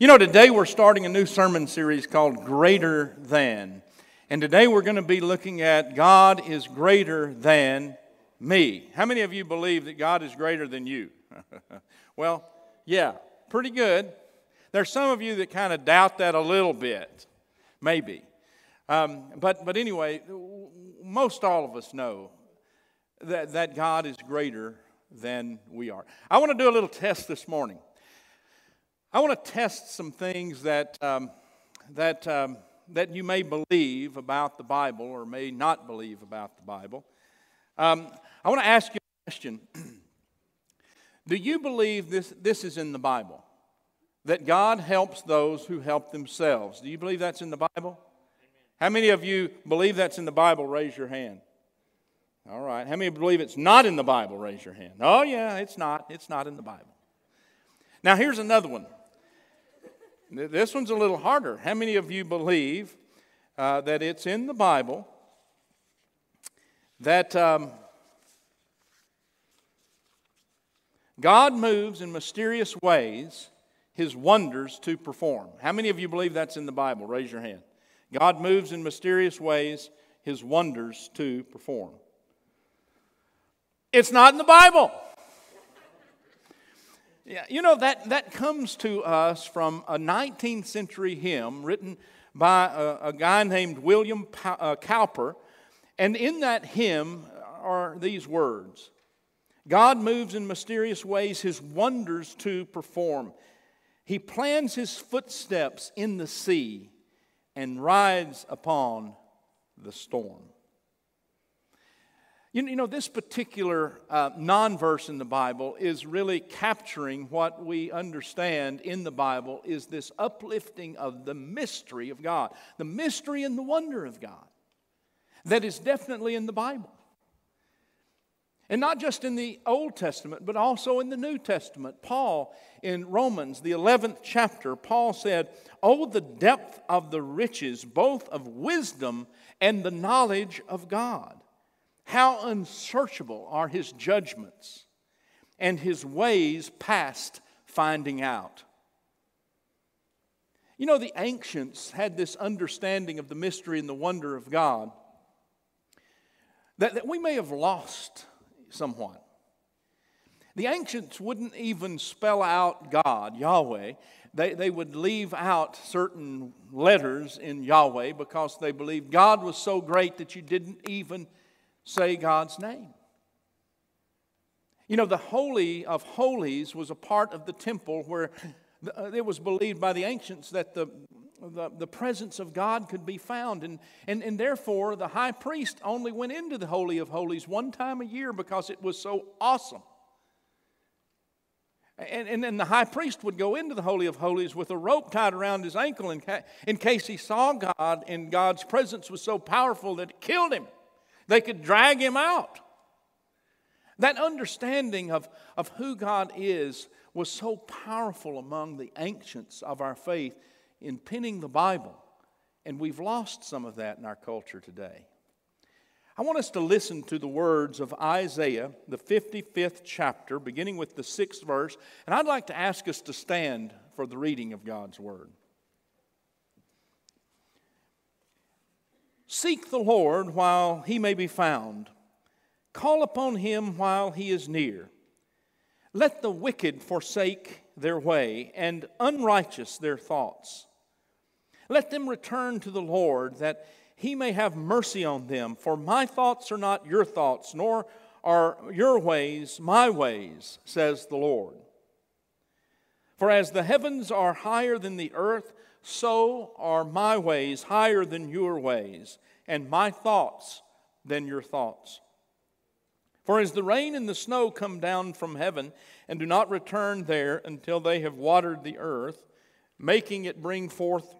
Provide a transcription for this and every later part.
You know, today we're starting a new sermon series called Greater Than. And today we're going to be looking at God is greater than me. How many of you believe that God is greater than you? well, yeah, pretty good. There's some of you that kind of doubt that a little bit, maybe. Um, but, but anyway, most all of us know that, that God is greater than we are. I want to do a little test this morning. I want to test some things that, um, that, um, that you may believe about the Bible or may not believe about the Bible. Um, I want to ask you a question. Do you believe this, this is in the Bible? That God helps those who help themselves. Do you believe that's in the Bible? How many of you believe that's in the Bible? Raise your hand. All right. How many believe it's not in the Bible? Raise your hand. Oh, yeah, it's not. It's not in the Bible. Now, here's another one. This one's a little harder. How many of you believe uh, that it's in the Bible that um, God moves in mysterious ways his wonders to perform? How many of you believe that's in the Bible? Raise your hand. God moves in mysterious ways his wonders to perform. It's not in the Bible. Yeah, you know, that, that comes to us from a 19th century hymn written by a, a guy named William uh, Cowper. And in that hymn are these words God moves in mysterious ways, his wonders to perform. He plans his footsteps in the sea and rides upon the storm. You know, this particular uh, non verse in the Bible is really capturing what we understand in the Bible is this uplifting of the mystery of God, the mystery and the wonder of God that is definitely in the Bible. And not just in the Old Testament, but also in the New Testament. Paul, in Romans, the 11th chapter, Paul said, Oh, the depth of the riches, both of wisdom and the knowledge of God. How unsearchable are his judgments and his ways past finding out. You know, the ancients had this understanding of the mystery and the wonder of God that, that we may have lost somewhat. The ancients wouldn't even spell out God, Yahweh. They, they would leave out certain letters in Yahweh because they believed God was so great that you didn't even say God's name. You know, the Holy of Holies was a part of the temple where uh, it was believed by the ancients that the, the, the, presence of God could be found. And, and, and therefore, the high priest only went into the Holy of Holies one time a year because it was so awesome. And, and then the high priest would go into the Holy of Holies with a rope tied around his ankle in, ca- in case he saw God and God's presence was so powerful that it killed him. They could drag him out. That understanding of, of who God is was so powerful among the ancients of our faith in penning the Bible. And we've lost some of that in our culture today. I want us to listen to the words of Isaiah, the 55th chapter, beginning with the sixth verse. And I'd like to ask us to stand for the reading of God's word. Seek the Lord while he may be found. Call upon him while he is near. Let the wicked forsake their way, and unrighteous their thoughts. Let them return to the Lord, that he may have mercy on them. For my thoughts are not your thoughts, nor are your ways my ways, says the Lord. For as the heavens are higher than the earth, so are my ways higher than your ways, and my thoughts than your thoughts. For as the rain and the snow come down from heaven and do not return there until they have watered the earth, making it bring forth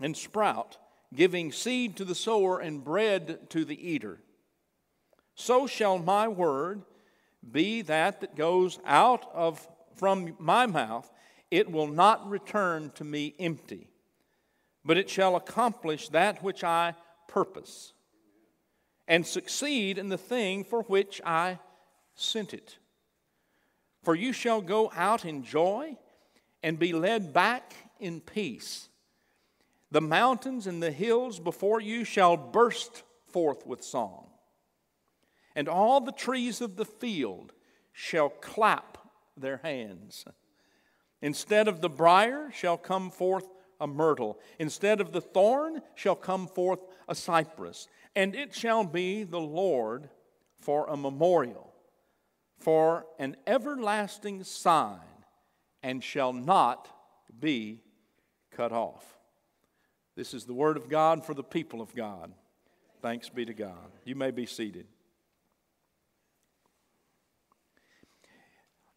and sprout, giving seed to the sower and bread to the eater, so shall my word be that that goes out of from my mouth it will not return to me empty, but it shall accomplish that which I purpose and succeed in the thing for which I sent it. For you shall go out in joy and be led back in peace. The mountains and the hills before you shall burst forth with song, and all the trees of the field shall clap their hands. Instead of the brier shall come forth a myrtle, instead of the thorn shall come forth a cypress, and it shall be the Lord for a memorial, for an everlasting sign, and shall not be cut off. This is the word of God for the people of God. Thanks be to God. You may be seated.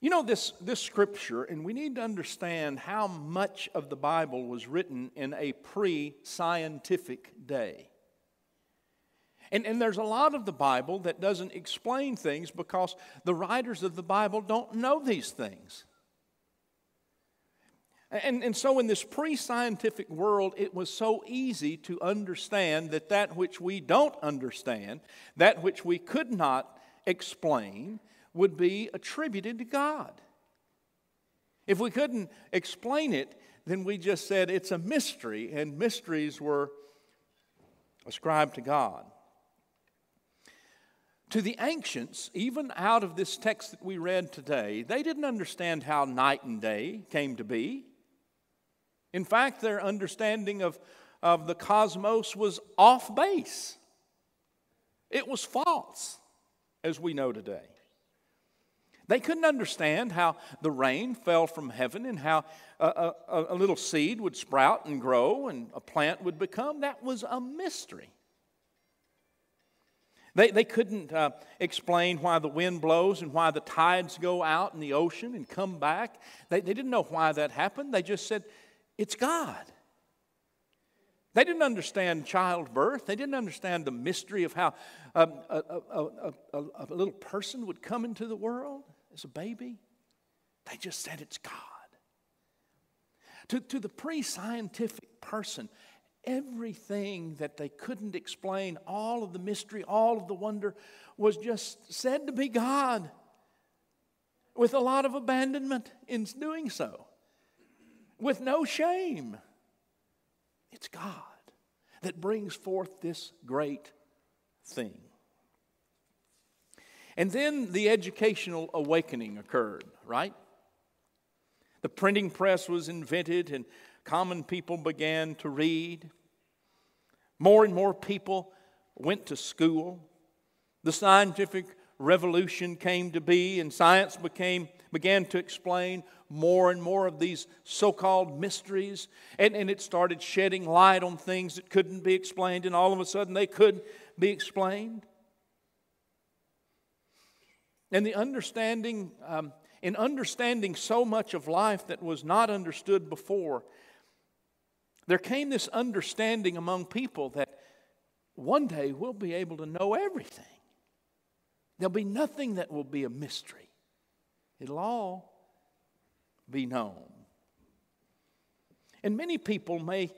You know, this, this scripture, and we need to understand how much of the Bible was written in a pre scientific day. And, and there's a lot of the Bible that doesn't explain things because the writers of the Bible don't know these things. And, and so, in this pre scientific world, it was so easy to understand that that which we don't understand, that which we could not explain, would be attributed to God. If we couldn't explain it, then we just said it's a mystery, and mysteries were ascribed to God. To the ancients, even out of this text that we read today, they didn't understand how night and day came to be. In fact, their understanding of, of the cosmos was off base, it was false, as we know today. They couldn't understand how the rain fell from heaven and how a, a, a, little seed would sprout and grow and a plant would become. That was a mystery. They, they couldn't uh, explain why the wind blows and why the tides go out in the ocean and come back. They, they didn't know why that happened. They just said, it's God. They didn't understand childbirth. They didn't understand the mystery of how um, a, a, a, a, little person would come into the world as a baby. They just said it's God. To, to the pre scientific person, everything that they couldn't explain, all of the mystery, all of the wonder, was just said to be God with a lot of abandonment in doing so, with no shame. It's God that brings forth this great thing. And then the educational awakening occurred, right? The printing press was invented and common people began to read. More and more people went to school. The scientific revolution came to be, and science became, began to explain more and more of these so called mysteries. And, and it started shedding light on things that couldn't be explained, and all of a sudden they could be explained. And the understanding, um, in understanding so much of life that was not understood before, there came this understanding among people that one day we'll be able to know everything. There'll be nothing that will be a mystery, it'll all be known. And many people may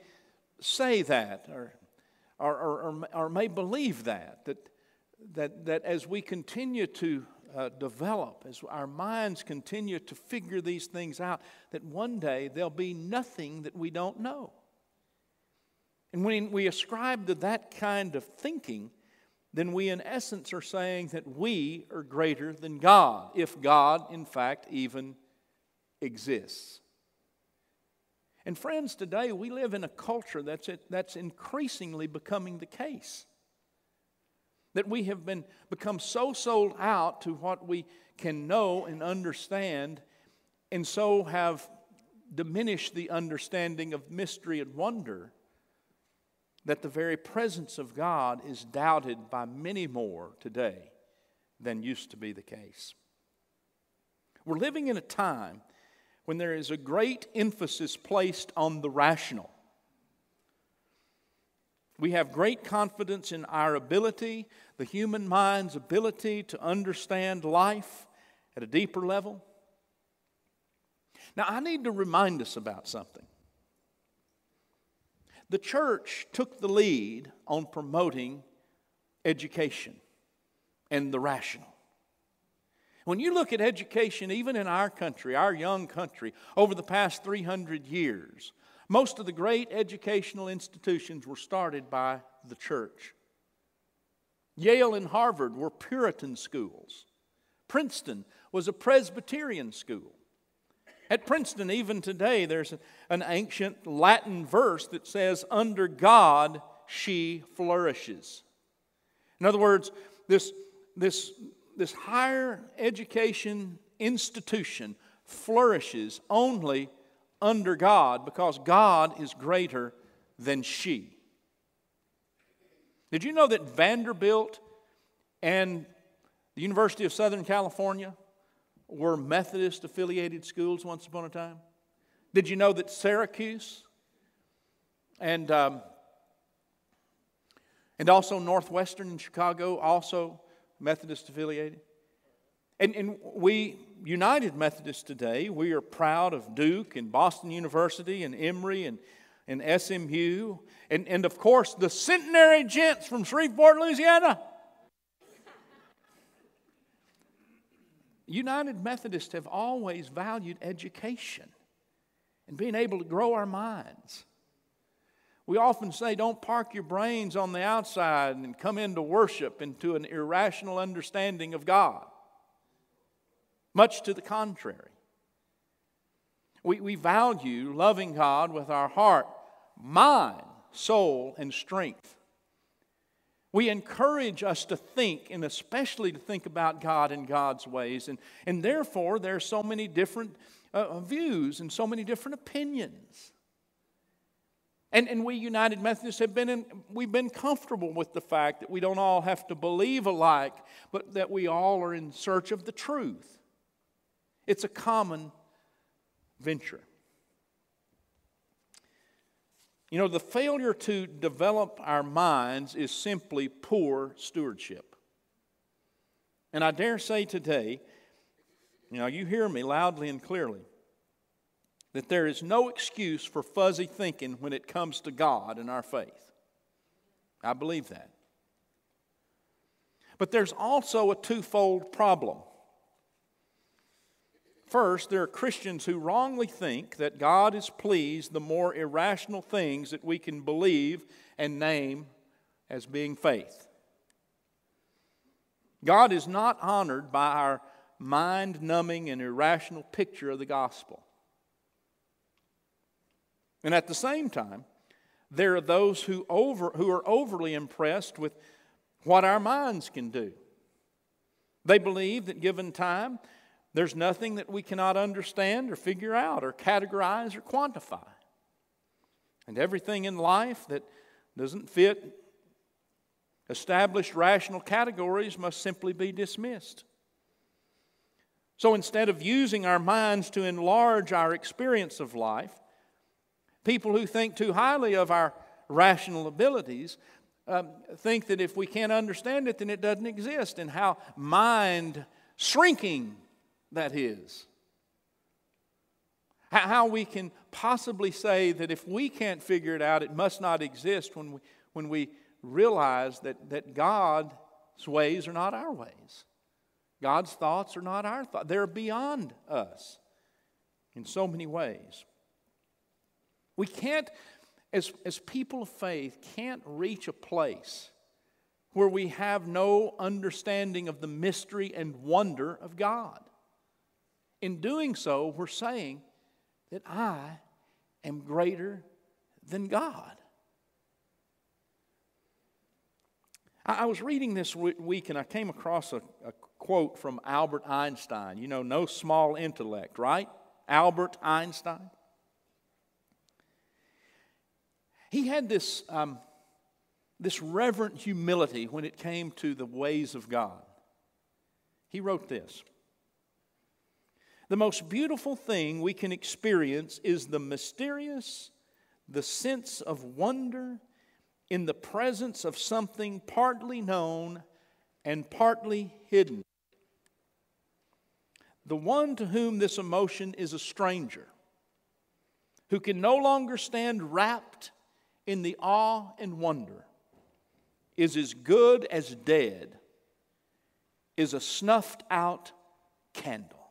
say that or, or, or, or, may believe that, that, that, that as we continue to uh, develop, as our minds continue to figure these things out, that one day there'll be nothing that we don't know. And when we ascribe to that kind of thinking, then we, in essence, are saying that we are greater than God, if God, in fact, even exists. And, friends, today we live in a culture that's, that's increasingly becoming the case. That we have been, become so sold out to what we can know and understand, and so have diminished the understanding of mystery and wonder that the very presence of God is doubted by many more today than used to be the case. We're living in a time when there is a great emphasis placed on the rational. We have great confidence in our ability, the human mind's ability to understand life at a deeper level. Now, I need to remind us about something. The church took the lead on promoting education and the rational. When you look at education, even in our country, our young country, over the past 300 years, Most of the great educational institutions were started by the church. Yale and Harvard were Puritan schools. Princeton was a Presbyterian school. At Princeton, even today, there's an ancient Latin verse that says, Under God she flourishes. In other words, this, this, this higher education institution flourishes only under God because God is greater than she. Did you know that Vanderbilt and the University of Southern California were Methodist affiliated schools once upon a time? Did you know that Syracuse and, um, and also Northwestern in Chicago, also Methodist affiliated? And, and we, United Methodists today, we are proud of Duke and Boston University and Emory and, and SMU, and, and of course the centenary gents from Shreveport, Louisiana. United Methodists have always valued education and being able to grow our minds. We often say, don't park your brains on the outside and come into worship into an irrational understanding of God. Much to the contrary. We, we value loving God with our heart, mind, soul, and strength. We encourage us to think, and especially to think about God and God's ways. And, and therefore, there are so many different uh, views and so many different opinions. And, and we United Methodists have been in, we've been comfortable with the fact that we don't all have to believe alike, but that we all are in search of the truth. It's a common venture. You know, the failure to develop our minds is simply poor stewardship. And I dare say today, you know, you hear me loudly and clearly, that there is no excuse for fuzzy thinking when it comes to God and our faith. I believe that. But there's also a twofold problem. First, there are Christians who wrongly think that God is pleased the more irrational things that we can believe and name as being faith. God is not honored by our mind numbing and irrational picture of the gospel. And at the same time, there are those who, over, who are overly impressed with what our minds can do. They believe that given time, there's nothing that we cannot understand or figure out or categorize or quantify. And everything in life that doesn't fit established rational categories must simply be dismissed. So instead of using our minds to enlarge our experience of life, people who think too highly of our rational abilities um, think that if we can't understand it, then it doesn't exist, and how mind shrinking that is. How we can possibly say that if we can't figure it out, it must not exist when we, when we realize that, that God's ways are not our ways. God's thoughts are not our thoughts. They're beyond us in so many ways. We can't, as, as people of faith, can't reach a place where we have no understanding of the mystery and wonder of God. In doing so, we're saying that I am greater than God. I was reading this week and I came across a, a, quote from Albert Einstein. You know, no small intellect, right? Albert Einstein. He had this, um, this reverent humility when it came to the ways of God. He wrote this the most beautiful thing we can experience is the mysterious, the sense of wonder in the presence of something partly known and partly hidden. The one to whom this emotion is a stranger, who can no longer stand wrapped in the awe and wonder, is as good as dead, is a snuffed out candle.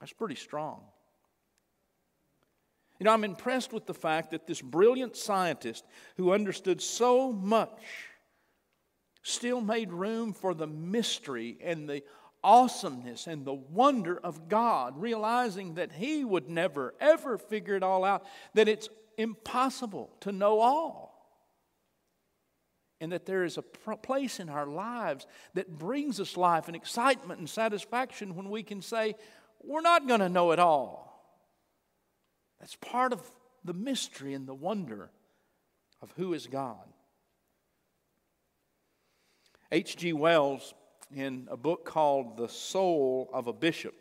That's pretty strong. You know, I'm impressed with the fact that this brilliant scientist who understood so much still made room for the mystery and the awesomeness and the wonder of God, realizing that he would never, ever figure it all out, that it's impossible to know all. And that there is a place in our lives that brings us life and excitement and satisfaction when we can say, We're not going to know it all. That's part of the mystery and the wonder of who is God. H.G. Wells, in a book called The Soul of a Bishop,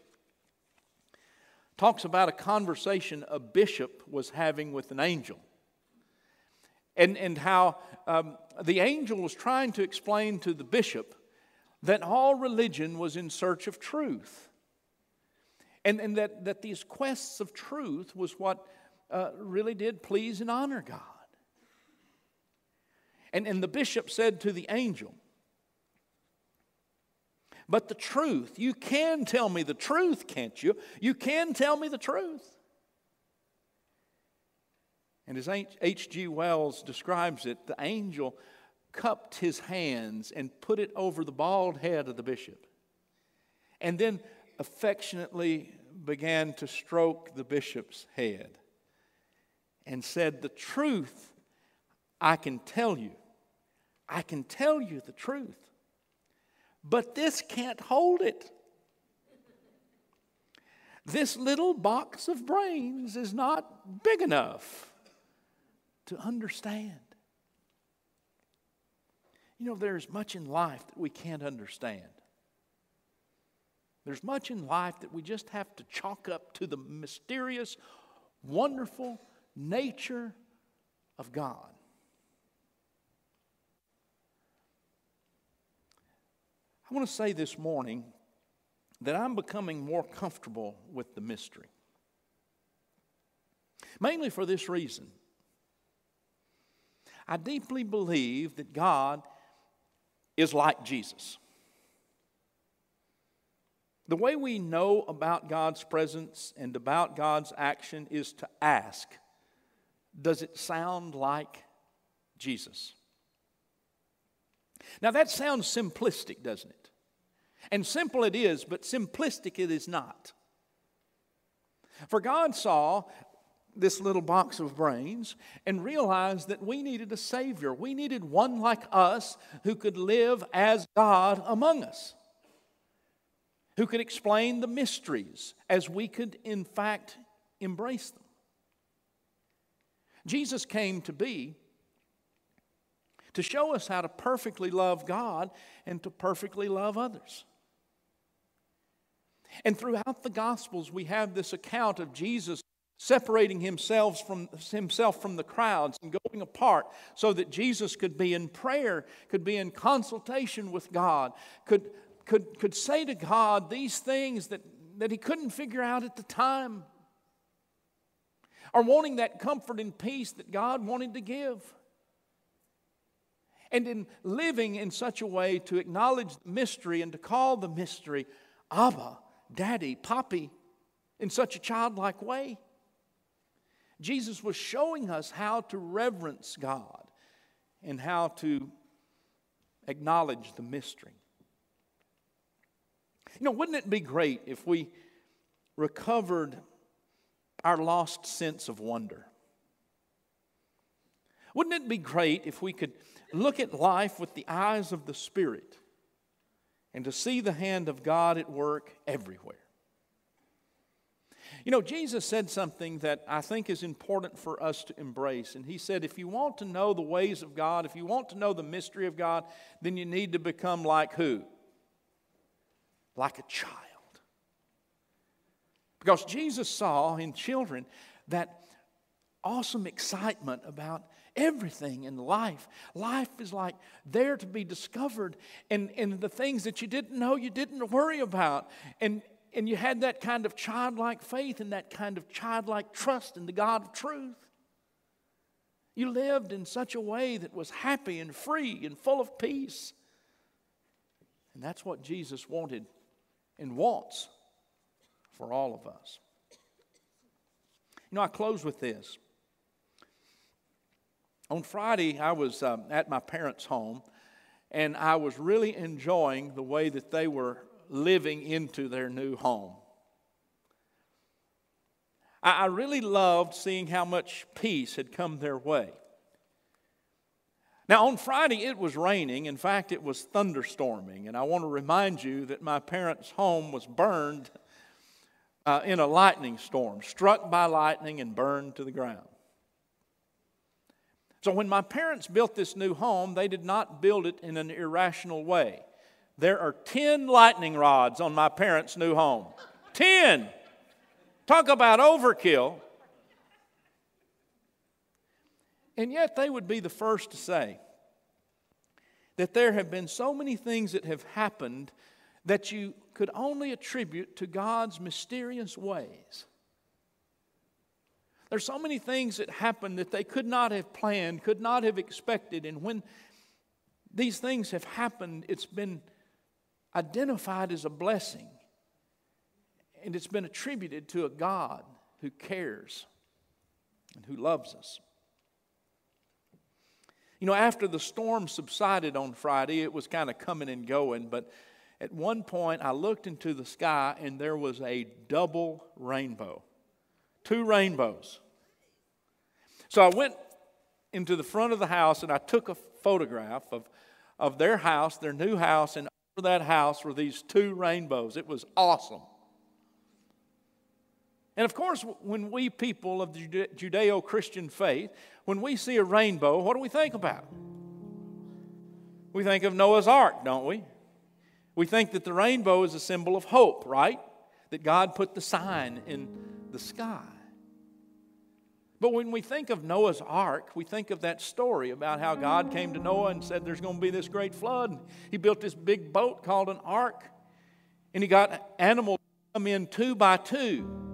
talks about a conversation a bishop was having with an angel. And, and how um, the angel was trying to explain to the bishop that all religion was in search of truth. And, and that, that these quests of truth was what uh, really did please and honor God. And, and the bishop said to the angel, but the truth. You can tell me the truth, can't you? You can tell me the truth. And as H.G. Wells describes it, the angel cupped his hands and put it over the bald head of the bishop, and then affectionately began to stroke the bishop's head and said, The truth I can tell you. I can tell you the truth but this can't hold it. This little box of brains is not big enough to understand. You know, there's much in life that we can't understand. There's much in life that we just have to chalk up to the mysterious, wonderful nature of God. I want to say this morning that I'm becoming more comfortable with the mystery. Mainly for this reason I deeply believe that God is like Jesus. The way we know about God's presence and about God's action is to ask Does it sound like Jesus? Now, that sounds simplistic, doesn't it? And simple it is, but simplistic it is not. For God saw this little box of brains and realized that we needed a Savior. We needed one like us who could live as God among us, who could explain the mysteries as we could, in fact, embrace them. Jesus came to be to show us how to perfectly love God and to perfectly love others. And throughout the Gospels, we have this account of Jesus separating himself from, himself from the crowds and going apart so that Jesus could be in prayer, could be in consultation with God, could, could, could say to God these things that, that he couldn't figure out at the time, or wanting that comfort and peace that God wanted to give. And in living in such a way to acknowledge the mystery and to call the mystery Abba, Daddy, Poppy, in such a childlike way. Jesus was showing us how to reverence God and how to acknowledge the mystery. You know, wouldn't it be great if we recovered our lost sense of wonder? Wouldn't it be great if we could look at life with the eyes of the Spirit and to see the hand of God at work everywhere. You know, Jesus said something that I think is important for us to embrace. And he said, if you want to know the ways of God, if you want to know the mystery of God, then you need to become like who? Like a child. Because Jesus saw in children that awesome excitement about everything in life. Life is like there to be discovered, and, and the things that you didn't know you didn't worry about. And, and you had that kind of childlike faith and that kind of childlike trust in the God of truth. You lived in such a way that was happy and free and full of peace. And that's what Jesus wanted and wants for all of us. You know, I close with this. On Friday, I was um, at my parents' home, and I was really enjoying the way that they were living into their new home. I, I really loved seeing how much peace had come their way. Now, on Friday, it was raining. In fact, it was thunderstorming. And I want to remind you that my parents' home was burned uh, in a lightning storm, struck by lightning and burned to the ground. So, when my parents built this new home, they did not build it in an irrational way. There are 10 lightning rods on my parents' new home. 10! Talk about overkill. And yet, they would be the first to say that there have been so many things that have happened that you could only attribute to God's mysterious ways. There's so many things that happened that they could not have planned, could not have expected. And when these things have happened, it's been identified as a blessing. And it's been attributed to a God who cares and who loves us. You know, after the storm subsided on Friday, it was kind of coming and going, but at one point I looked into the sky and there was a double rainbow two rainbows. So I went into the front of the house and I took a photograph of, of their house, their new house, and over that house were these two rainbows. It was awesome. And of course, when we people of the Judeo Christian faith, when we see a rainbow, what do we think about? We think of Noah's Ark, don't we? We think that the rainbow is a symbol of hope, right? That God put the sign in the sky. But when we think of Noah's ark, we think of that story about how God came to Noah and said there's going to be this great flood. He built this big boat called an ark, and he got animals to come in two by two.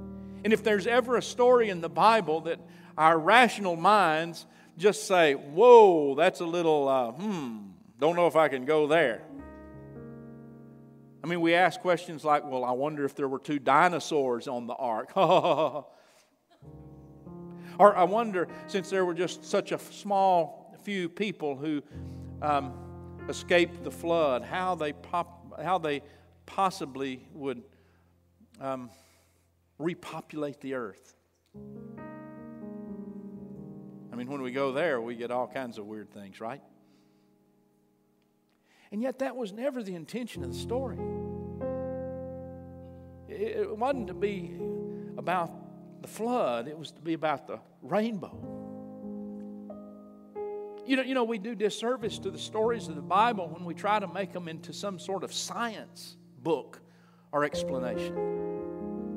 And if there's ever a story in the Bible that our rational minds just say, whoa, that's a little, uh, hmm, don't know if I can go there. I mean, we ask questions like, well, I wonder if there were two dinosaurs on the ark. Or I wonder, since there were just such a small few people who um, escaped the flood, how they, pop, how they possibly would um, repopulate the earth. I mean, when we go there, we get all kinds of weird things, right? And yet, that was never the intention of the story. It wasn't to be about the flood, it was to be about the rainbow. You know, you know, we do disservice to the stories of the Bible when we try to make them into some sort of science book or explanation.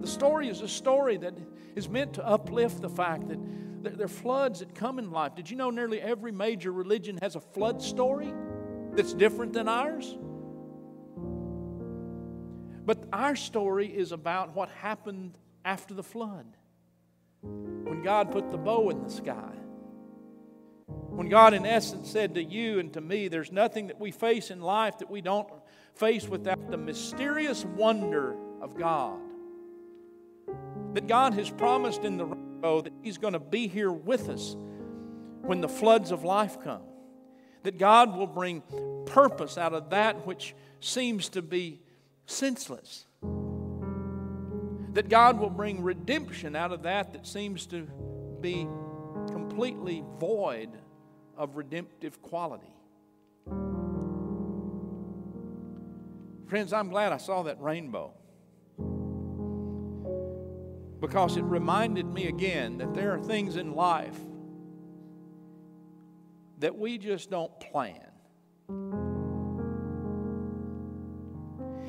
The story is a story that is meant to uplift the fact that there are floods that come in life. Did you know nearly every major religion has a flood story that's different than ours? But our story is about what happened after the flood. When God put the bow in the sky. When God, in essence, said to you and to me, there's nothing that we face in life that we don't face without the mysterious wonder of God. That God has promised in the rainbow that He's going to be here with us when the floods of life come. That God will bring purpose out of that which seems to be senseless that God will bring redemption out of that that seems to be completely void of redemptive quality. Friends, I'm glad I saw that rainbow because it reminded me again that there are things in life that we just don't plan.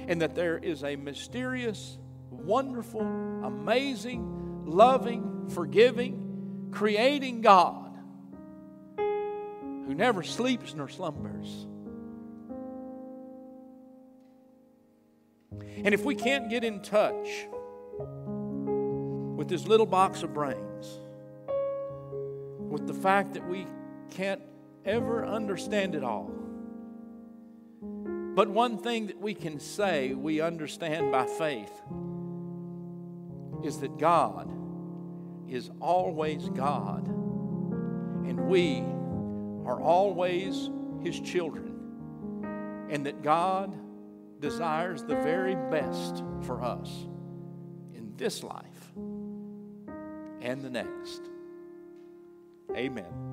And that there is a mysterious wonderful, amazing, loving, forgiving, creating God who never sleeps nor slumbers. And if we can't get in touch with this little box of brains, with the fact that we can't ever understand it all, but one thing that we can say we understand by faith is that God is always God, and we are always His children, and that God desires the very best for us in this life and the next. Amen.